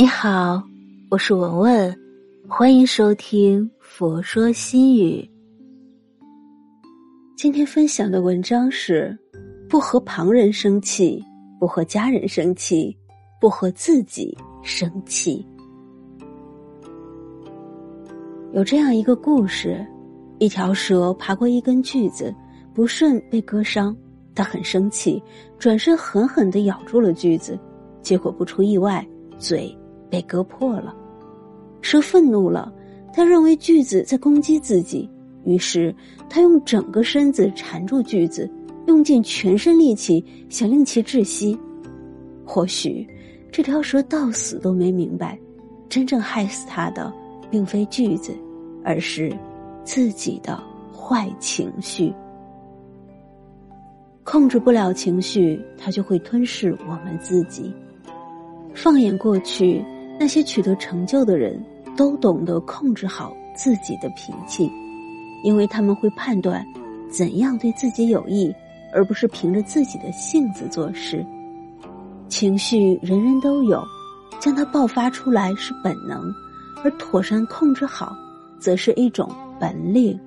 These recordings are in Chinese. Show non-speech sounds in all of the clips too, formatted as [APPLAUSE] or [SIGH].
你好，我是文文，欢迎收听《佛说心语》。今天分享的文章是：不和旁人生气，不和家人生气，不和自己生气。有这样一个故事：一条蛇爬过一根锯子，不慎被割伤，它很生气，转身狠狠的咬住了锯子，结果不出意外，嘴。被割破了，蛇愤怒了，他认为锯子在攻击自己，于是他用整个身子缠住锯子，用尽全身力气想令其窒息。或许这条蛇到死都没明白，真正害死他的并非锯子，而是自己的坏情绪。控制不了情绪，它就会吞噬我们自己。放眼过去。那些取得成就的人都懂得控制好自己的脾气，因为他们会判断怎样对自己有益，而不是凭着自己的性子做事。情绪人人都有，将它爆发出来是本能，而妥善控制好，则是一种本领。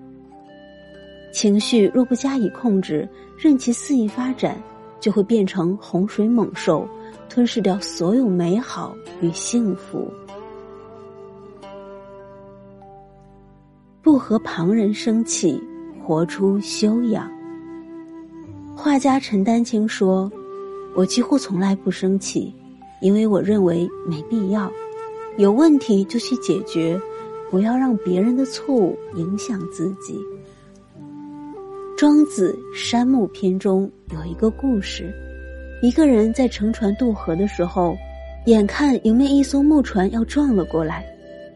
情绪若不加以控制，任其肆意发展，就会变成洪水猛兽。吞噬掉所有美好与幸福，不和旁人生气，活出修养。画家陈丹青说：“我几乎从来不生气，因为我认为没必要。有问题就去解决，不要让别人的错误影响自己。”庄子《山木篇》中有一个故事。一个人在乘船渡河的时候，眼看迎面一艘木船要撞了过来，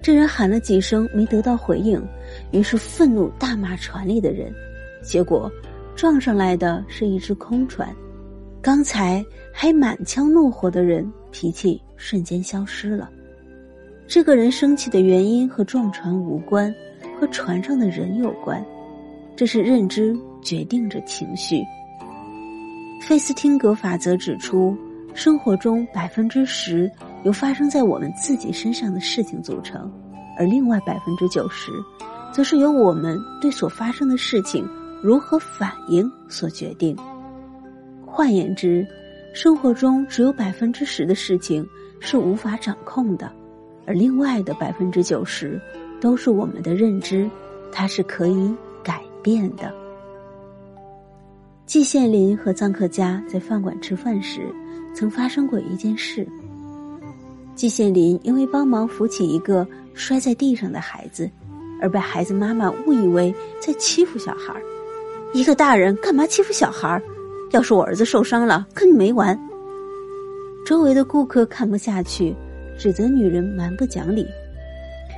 这人喊了几声没得到回应，于是愤怒大骂船里的人，结果撞上来的是一只空船，刚才还满腔怒火的人脾气瞬间消失了。这个人生气的原因和撞船无关，和船上的人有关，这是认知决定着情绪。费斯汀格法则指出，生活中百分之十由发生在我们自己身上的事情组成，而另外百分之九十，则是由我们对所发生的事情如何反应所决定。换言之，生活中只有百分之十的事情是无法掌控的，而另外的百分之九十都是我们的认知，它是可以改变的。季羡林和臧克家在饭馆吃饭时，曾发生过一件事。季羡林因为帮忙扶起一个摔在地上的孩子，而被孩子妈妈误以为在欺负小孩儿。一个大人干嘛欺负小孩儿？要是我儿子受伤了，跟你没完。周围的顾客看不下去，指责女人蛮不讲理。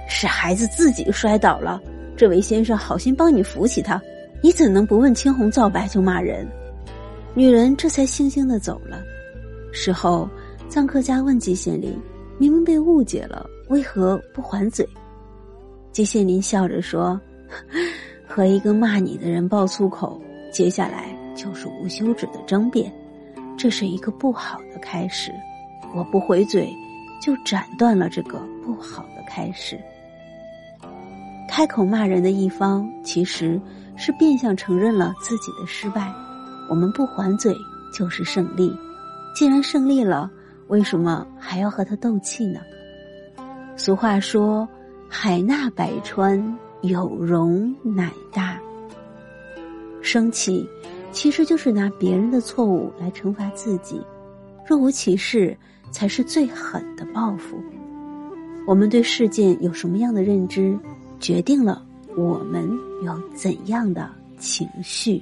是孩子自己摔倒了，这位先生好心帮你扶起他。你怎能不问青红皂白就骂人？女人这才悻悻的走了。事后，臧克家问季羡林：“明明被误解了，为何不还嘴？”季羡林笑着说：“ [LAUGHS] 和一个骂你的人爆粗口，接下来就是无休止的争辩，这是一个不好的开始。我不回嘴，就斩断了这个不好的开始。开口骂人的一方，其实……”是变相承认了自己的失败，我们不还嘴就是胜利。既然胜利了，为什么还要和他斗气呢？俗话说：“海纳百川，有容乃大。”生气其实就是拿别人的错误来惩罚自己，若无其事才是最狠的报复。我们对事件有什么样的认知，决定了。我们有怎样的情绪？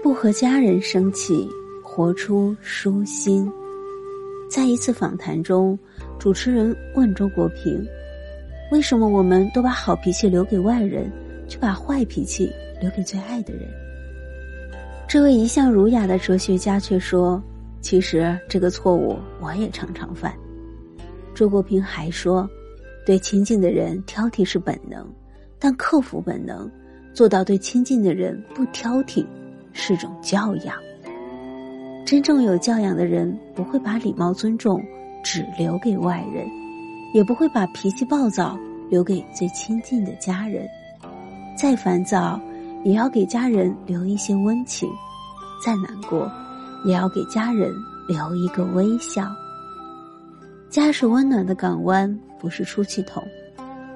不和家人生气，活出舒心。在一次访谈中，主持人问周国平：“为什么我们都把好脾气留给外人，却把坏脾气留给最爱的人？”这位一向儒雅的哲学家却说：“其实这个错误我也常常犯。”周国平还说：“对亲近的人挑剔是本能，但克服本能，做到对亲近的人不挑剔，是种教养。”真正有教养的人不会把礼貌尊重只留给外人，也不会把脾气暴躁留给最亲近的家人。再烦躁，也要给家人留一些温情；再难过，也要给家人留一个微笑。家是温暖的港湾，不是出气筒。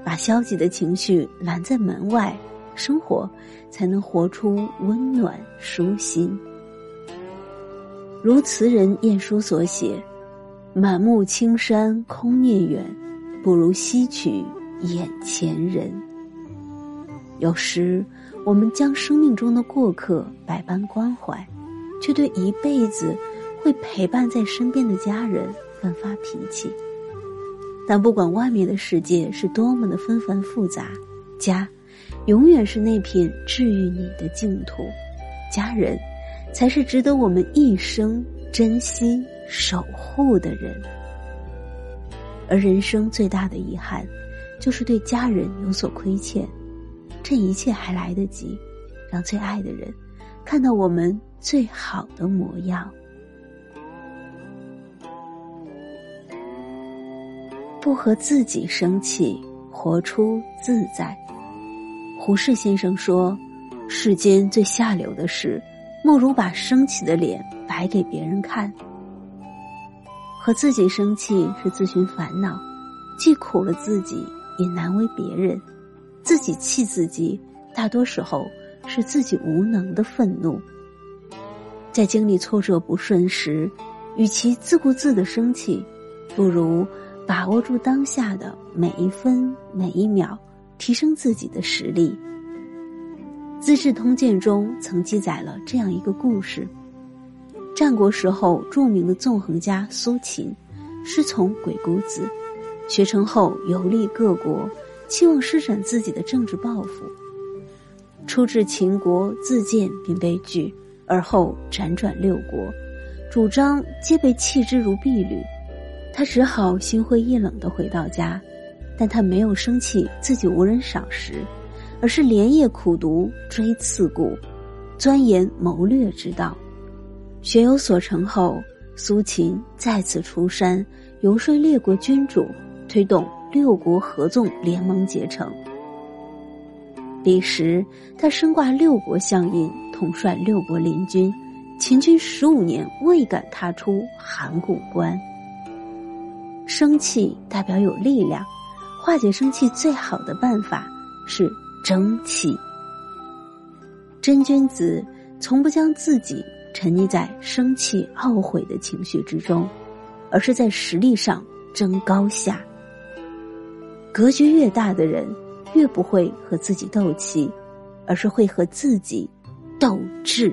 把消极的情绪拦在门外，生活才能活出温暖舒心。如词人晏殊所写：“满目青山空念远，不如吸取眼前人。”有时，我们将生命中的过客百般关怀，却对一辈子会陪伴在身边的家人。乱发脾气，但不管外面的世界是多么的纷繁复杂，家，永远是那片治愈你的净土。家人，才是值得我们一生珍惜守护的人。而人生最大的遗憾，就是对家人有所亏欠。这一切还来得及，让最爱的人看到我们最好的模样。不和自己生气，活出自在。胡适先生说：“世间最下流的事，莫如把生气的脸摆给别人看。和自己生气是自寻烦恼，既苦了自己，也难为别人。自己气自己，大多时候是自己无能的愤怒。在经历挫折不顺时，与其自顾自的生气，不如。”把握住当下的每一分每一秒，提升自己的实力。《资治通鉴》中曾记载了这样一个故事：战国时候，著名的纵横家苏秦，师从鬼谷子，学成后游历各国，期望施展自己的政治抱负。出至秦国，自荐并被拒，而后辗转六国，主张皆被弃之如敝履。他只好心灰意冷的回到家，但他没有生气自己无人赏识，而是连夜苦读追刺股，钻研谋略之道。学有所成后，苏秦再次出山游说列国君主，推动六国合纵联盟结成。彼时他身挂六国相印，统帅六国联军，秦军十五年未敢踏出函谷关。生气代表有力量，化解生气最好的办法是争气。真君子从不将自己沉溺在生气懊悔的情绪之中，而是在实力上争高下。格局越大的人，越不会和自己斗气，而是会和自己斗智。